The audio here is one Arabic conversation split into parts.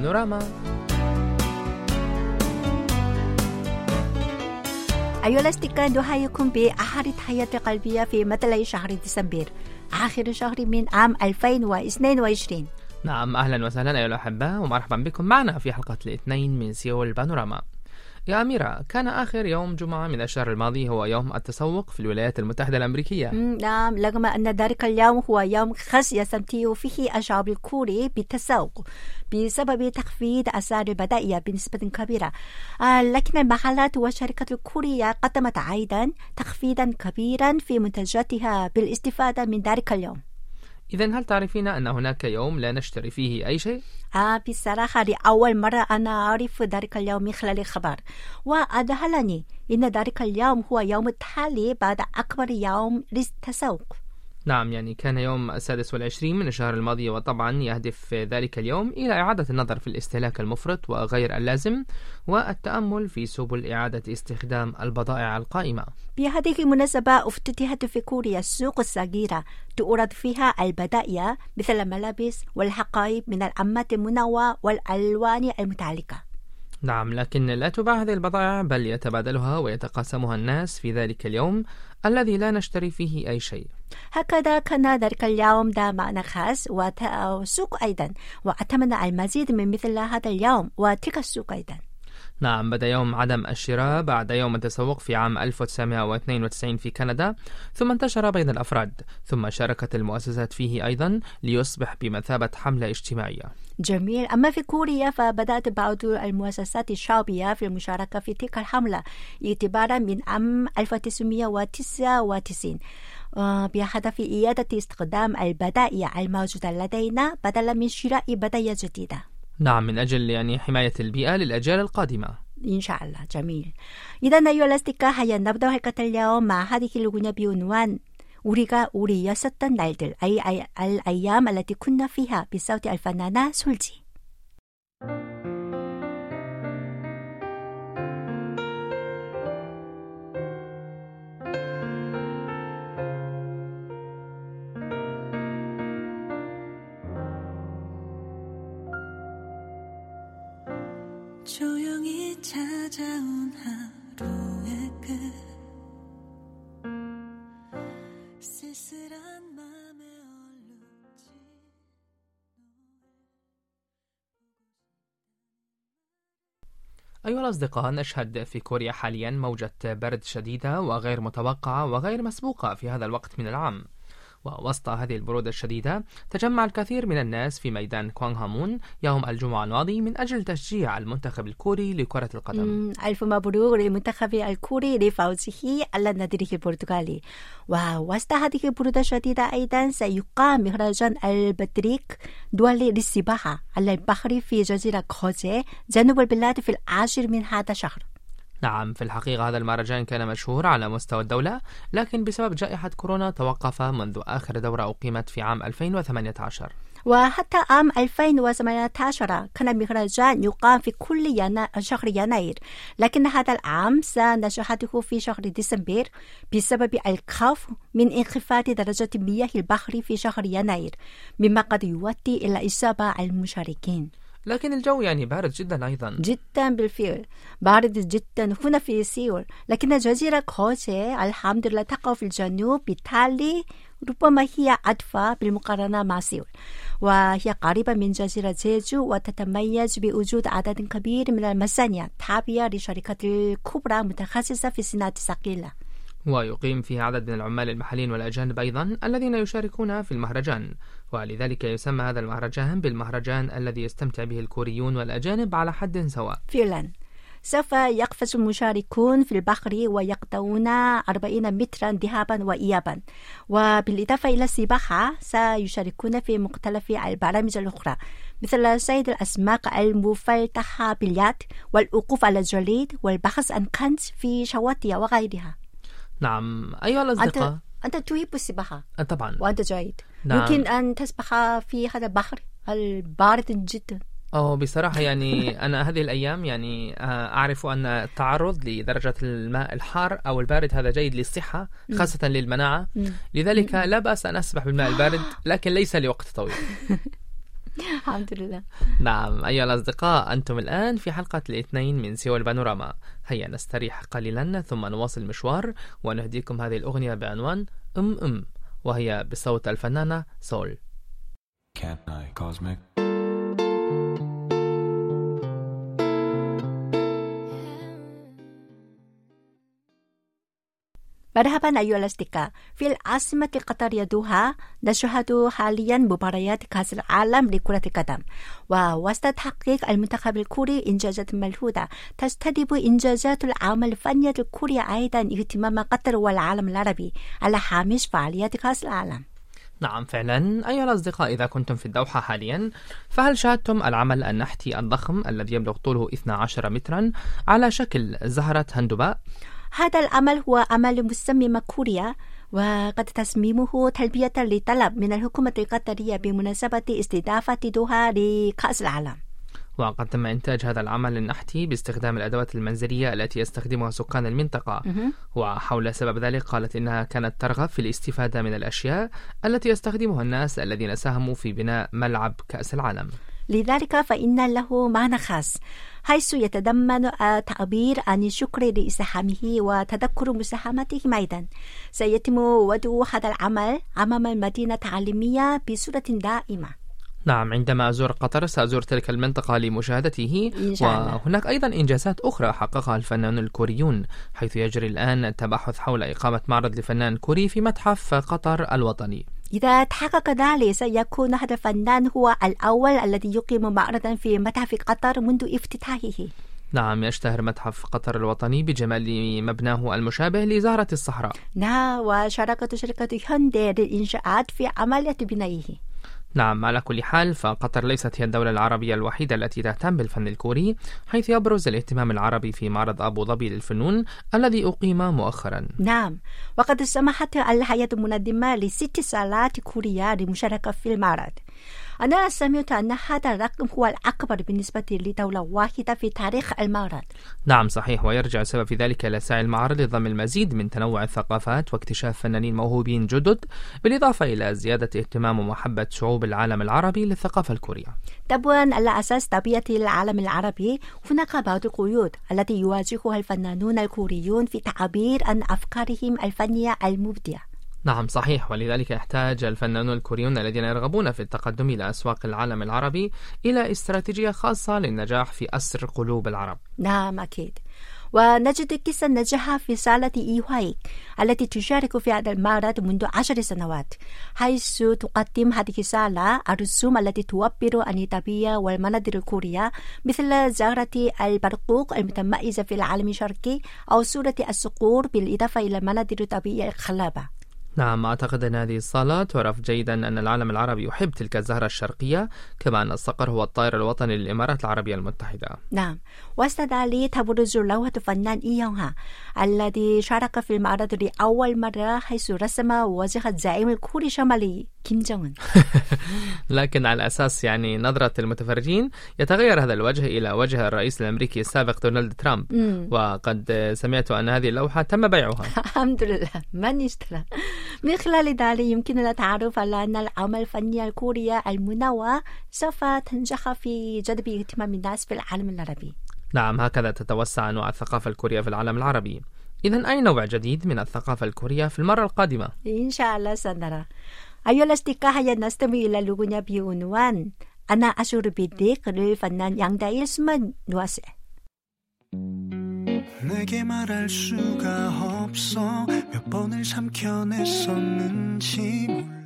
بانوراما. أيها الأصدقاء نحييكم بأحد التحيات القلبية في مثل شهر ديسمبر آخر شهر من عام 2022 نعم أهلا وسهلا أيها الأحباء ومرحبا بكم معنا في حلقة الاثنين من سيول بانوراما. يا أميرة كان آخر يوم جمعة من الشهر الماضي هو يوم التسوق في الولايات المتحدة الأمريكية. نعم رغم أن ذلك اليوم هو يوم خاص يستمتع فيه الشعب الكوري بالتسوق بسبب تخفيض أسعار البضائع بنسبة كبيرة. آه، لكن المحلات والشركات الكورية قدمت أيضا تخفيضا كبيرا في منتجاتها بالاستفادة من ذلك اليوم. إذا هل تعرفين أن هناك يوم لا نشتري فيه أي شيء؟ آه بصراحة لأول مرة أنا أعرف ذلك اليوم من خلال الخبر وأدهلني إن ذلك اليوم هو يوم التالي بعد أكبر يوم للتسوق نعم يعني كان يوم السادس والعشرين من الشهر الماضي وطبعا يهدف ذلك اليوم إلى إعادة النظر في الاستهلاك المفرط وغير اللازم والتأمل في سبل إعادة استخدام البضائع القائمة. بهذه المناسبة افتتحت في كوريا السوق الصغيرة تعرض فيها البضائع مثل الملابس والحقائب من الأمات المنوعة والألوان المتعلقة. نعم لكن لا تباع هذه البضائع بل يتبادلها ويتقاسمها الناس في ذلك اليوم الذي لا نشتري فيه أي شيء. هكذا كان ذلك اليوم ذا معنى خاص وسوق أيضا. وأتمنى المزيد من مثل هذا اليوم. وتلك السوق أيضا. نعم بدأ يوم عدم الشراء بعد يوم التسوق في عام 1992 في كندا ثم انتشر بين الأفراد. ثم شاركت المؤسسات فيه أيضا ليصبح بمثابة حملة اجتماعية. جميل. أما في كوريا فبدأت بعض المؤسسات الشعبية في المشاركة في تلك الحملة اعتبارا من عام 1999 آه، بهدف إعادة استخدام البضائع الموجودة لدينا بدلا من شراء بضائع جديدة نعم من أجل يعني حماية البيئة للأجيال القادمة إن شاء الله جميل إذا أيها الأصدقاء هيا نبدأ حلقة اليوم مع هذه الأغنية بعنوان 우리가 우리였었던 날들 أي أي الأيام التي كنا فيها بصوت الفنانة 솔지 조용히 찾아온 하루의 끝 쓸쓸한 맘에 얼룩지 أيها الأصدقاء نشهد في كوريا حاليا موجة برد شديدة وغير متوقعة وغير مسبوقة في هذا الوقت من العام ووسط هذه البرودة الشديدة تجمع الكثير من الناس في ميدان كوانغهامون يوم الجمعة الماضي من أجل تشجيع المنتخب الكوري لكرة القدم. ألف مبروك للمنتخب الكوري لفوزه على نظيره البرتغالي ووسط هذه البرودة الشديدة أيضا سيقام مهرجان البطريق دولي للسباحة على البحر في جزيرة كوزي جنوب البلاد في العاشر من هذا الشهر. نعم في الحقيقة هذا المهرجان كان مشهور على مستوى الدولة لكن بسبب جائحة كورونا توقف منذ آخر دورة أقيمت في عام 2018 وحتى عام 2018 كان المهرجان يقام في كل ينا... شهر يناير لكن هذا العام سنشاهده في شهر ديسمبر بسبب الخوف من انخفاض درجة مياه البحر في شهر يناير مما قد يؤدي إلى إصابة المشاركين. لكن الجو يعني بارد جدا أيضا. جدا بالفعل. بارد جدا هنا في سيول. لكن جزيرة كوجي الحمد لله تقع في الجنوب بالتالي ربما هي أدفى بالمقارنة مع سيول. وهي قريبة من جزيرة جيجو وتتميز بوجود عدد كبير من المصانع تابعة لشركات الكبرى متخصصة في صناعة الثقيلة. ويقيم فيها عدد من العمال المحليين والأجانب أيضا الذين يشاركون في المهرجان. ولذلك يسمى هذا المهرجان بالمهرجان الذي يستمتع به الكوريون والأجانب على حد سواء. فعلا. سوف يقفز المشاركون في البحر ويقطعون 40 مترا ذهابا وإيابا. وبالإضافة إلى السباحة سيشاركون في مختلف البرامج الأخرى مثل صيد الأسماك المفلتحة باليد والوقوف على الجليد والبحث عن كنز في شواطئ وغيرها. نعم. أيها الأصدقاء. أنت أنت تحب السباحة. آه، طبعا. وأنت جيد. نعم. يمكن أن تسبح في هذا البحر؟ البارد جدا؟ أو بصراحة يعني أنا هذه الأيام يعني آه، أعرف أن التعرض لدرجة الماء الحار أو البارد هذا جيد للصحة خاصة للمناعة. لذلك لا بأس أن أسبح بالماء البارد لكن ليس لوقت طويل. الحمد لله. نعم أيها الأصدقاء أنتم الآن في حلقة الاثنين من سوى البانوراما. هيا نستريح قليلا ثم نواصل المشوار ونهديكم هذه الأغنية بعنوان أم أم وهي بصوت الفنانة سول. Cat Night Cosmic. مرحبا أيها الأصدقاء. في العاصمة القطرية دوحة نشهد حاليا مباريات كأس العالم لكرة القدم. ووسط تحقيق المنتخب الكوري إنجازات ملحوظة. تستجلب إنجازات العام الفنية الكورية أيضا اهتمام قطر والعالم العربي على هامش فعاليات كأس العالم. نعم فعلا. أيها الأصدقاء إذا كنتم في الدوحة حاليا فهل شاهدتم العمل النحتي الضخم الذي يبلغ طوله 12 مترا على شكل زهرة هندباء هذا العمل هو عمل مصمم كوريا وقد تصميمه تلبية لطلب من الحكومة القطرية بمناسبة استضافة دوحة لكأس العالم. وقد تم إنتاج هذا العمل النحتي باستخدام الأدوات المنزلية التي يستخدمها سكان المنطقة. وحول سبب ذلك قالت إنها كانت ترغب في الاستفادة من الأشياء التي يستخدمها الناس الذين ساهموا في بناء ملعب كأس العالم. لذلك فإن له معنى خاص حيث يتضمن التعبير عن الشكر لإسهامه وتذكر مساهمتهم أيضا. سيتم وضع هذا العمل أمام المدينة التعليمية بصورة دائمة. نعم عندما أزور قطر سأزور تلك المنطقة لمشاهدته. وهناك أيضا إنجازات أخرى حققها الفنانون الكوريون حيث يجري الآن التباحث حول إقامة معرض لفنان كوري في متحف قطر الوطني. إذا تحقق ذلك سيكون هذا الفنان هو الأول الذي يقيم معرضا في متحف قطر منذ افتتاحه. نعم يشتهر متحف قطر الوطني بجمال مبناه المشابه لزهرة الصحراء. نعم وشاركت شركة هوندي للإنشاءات في عملية بنائه نعم على كل حال فقطر ليست هي الدولة العربية الوحيدة التي تهتم بالفن الكوري حيث يبرز الاهتمام العربي في معرض أبو ظبي للفنون الذي أقيم مؤخرا. نعم وقد سمحت الهيئة المنظمة لست صالات كوريا للمشاركة في المعرض. أنا سمعت أن هذا الرقم هو الأكبر بالنسبة لدولة واحدة في تاريخ المعرض. نعم صحيح. ويرجع السبب في ذلك إلى سعي المعرض لضم المزيد من تنوع الثقافات واكتشاف فنانين موهوبين جدد بالإضافة إلى زيادة اهتمام ومحبة شعوب العالم العربي للثقافة الكورية. طبعا على أساس طبيعة العالم العربي. هناك بعض القيود التي يواجهها الفنانون الكوريون في التعبير عن أفكارهم الفنية المبدعة. نعم صحيح. ولذلك يحتاج الفنانون الكوريون الذين يرغبون في التقدم إلى أسواق العالم العربي إلى استراتيجية خاصة للنجاح في أسر قلوب العرب. نعم أكيد. ونجد قصة نجاح في صالة إيواي التي تشارك في هذا المعرض منذ عشر سنوات حيث تقدم هذه الصالة الرسوم التي تعبر عن الطبيعة والمناظر الكورية مثل زهرة البرقوق المتميزة في العالم الشرقي أو صورة الصقور بالإضافة إلى المناظر الطبيعية الخلابة نعم أعتقد أن هذه الصالة تعرف جيدا أن العالم العربي يحب تلك الزهرة الشرقية كما أن الصقر هو الطائر الوطني للإمارات العربية المتحدة. نعم. ذلك تبرز لوحة فنان إيونها الذي شارك في المعرض لأول مرة حيث رسم وجه الزعيم الكوري الشمالي كيم جونغ لكن على أساس يعني نظرة المتفرجين يتغير هذا الوجه إلى وجه الرئيس الأمريكي السابق دونالد ترامب. وقد سمعت أن هذه اللوحة تم بيعها. الحمد لله. من اشترى؟ من خلال ذلك يمكننا التعرف على أن الأعمال الفنية الكورية المنوعة سوف تنجح في جذب اهتمام الناس في العالم العربي نعم هكذا تتوسع أنواع الثقافة الكورية في العالم العربي إذا أي نوع جديد من الثقافة الكورية في المرة القادمة؟ إن شاء الله سنرى أيها الأصدقاء هيا نستمع إلى الأغنية بعنوان أنا أشعر بالضيق للفنان يانغدايل سمن نواسيه. 내게 말할 수가 없어. 몇 번을 삼켜냈었는지 몰라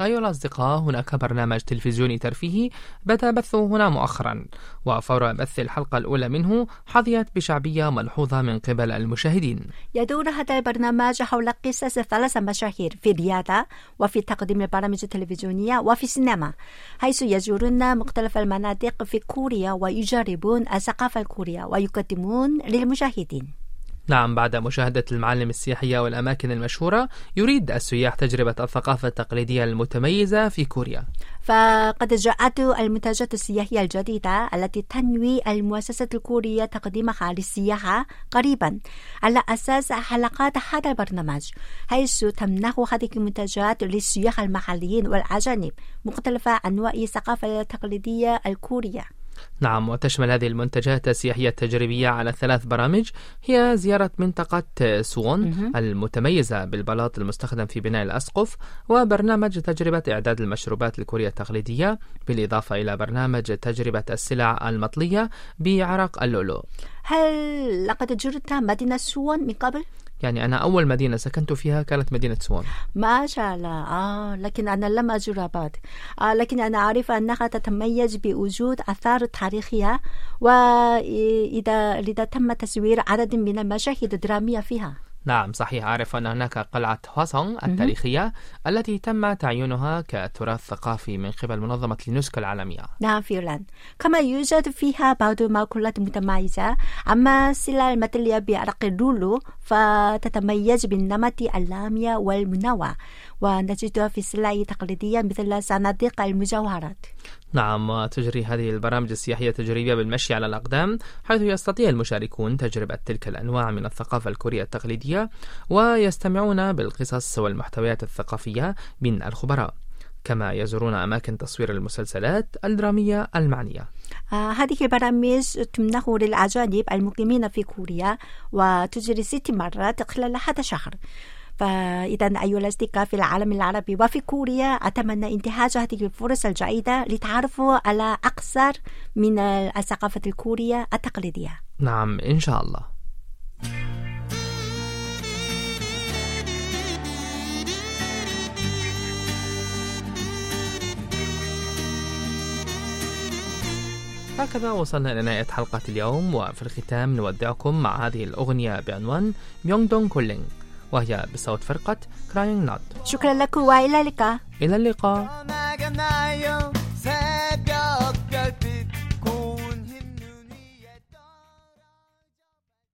أيها الأصدقاء هناك برنامج تلفزيوني ترفيهي. بدأ بثه هنا مؤخرا. وفور بث الحلقة الأولى منه حظيت بشعبية ملحوظة من قبل المشاهدين. يدور هذا البرنامج حول قصص ثلاث مشاهير في الرياضة وفي تقديم البرامج التلفزيونية وفي السينما حيث يزورون مختلف المناطق في كوريا ويجربون الثقافة الكورية ويقدمون للمشاهدين. نعم بعد مشاهدة المعالم السياحية والأماكن المشهورة يريد السياح تجربة الثقافة التقليدية المتميزة في كوريا. فقد جاءت المنتجات السياحية الجديدة التي تنوي المؤسسة الكورية تقديمها للسياحة قريبا. على أساس حلقات هذا البرنامج حيث تمنح هذه المنتجات للسياح المحليين والأجانب مختلف أنواع الثقافة التقليدية الكورية. نعم وتشمل هذه المنتجات السياحية التجريبية على ثلاث برامج هي زيارة منطقة سوون. المتميزة بالبلاط المستخدم في بناء الأسقف وبرنامج تجربة إعداد المشروبات الكورية التقليدية بالإضافة إلى برنامج تجربة السلع المطلية بعرق اللؤلؤ هل لقد زرت مدينة سوون من قبل؟ يعني أنا أول مدينة سكنت فيها كانت مدينة سوون ما شاء الله. آه لكن أنا لم أزورها بعد. آه لكن أنا أعرف أنها تتميز بوجود آثار تاريخية وإذا إذا تم تصوير عدد من المشاهد الدرامية فيها. نعم صحيح. أعرف أن هناك قلعة هوسونغ التاريخية التي تم تعيينها كتراث ثقافي من قبل منظمة اليونسكو العالمية. نعم فعلا. كما يوجد فيها بعض المأكولات متميزة أما السلع المثلية بعرق اللولو فتتميز بالنمط اللامية والمنوع. ونجدها في السلع التقليدية مثل صناديق المجوهرات نعم وتجري هذه البرامج السياحية التجريبية بالمشي على الأقدام حيث يستطيع المشاركون تجربة تلك الأنواع من الثقافة الكورية التقليدية ويستمعون بالقصص والمحتويات الثقافية من الخبراء. كما يزورون أماكن تصوير المسلسلات الدرامية المعنية. آه هذه البرامج تمنح للأجانب المقيمين في كوريا وتجري ست مرات خلال هذا الشهر. فإذا أيها الأصدقاء في العالم العربي وفي كوريا أتمنى انتهاز هذه الفرص الجيدة لتعرفوا على أكثر من الثقافة الكورية التقليدية. نعم إن شاء الله. هكذا وصلنا إلى نهاية حلقة اليوم وفي الختام نودعكم مع هذه الأغنية بعنوان ميونغدونغ Calling. وهي بصوت فرقة Crying Nut شكرا لكم وإلى اللقاء. إلى اللقاء.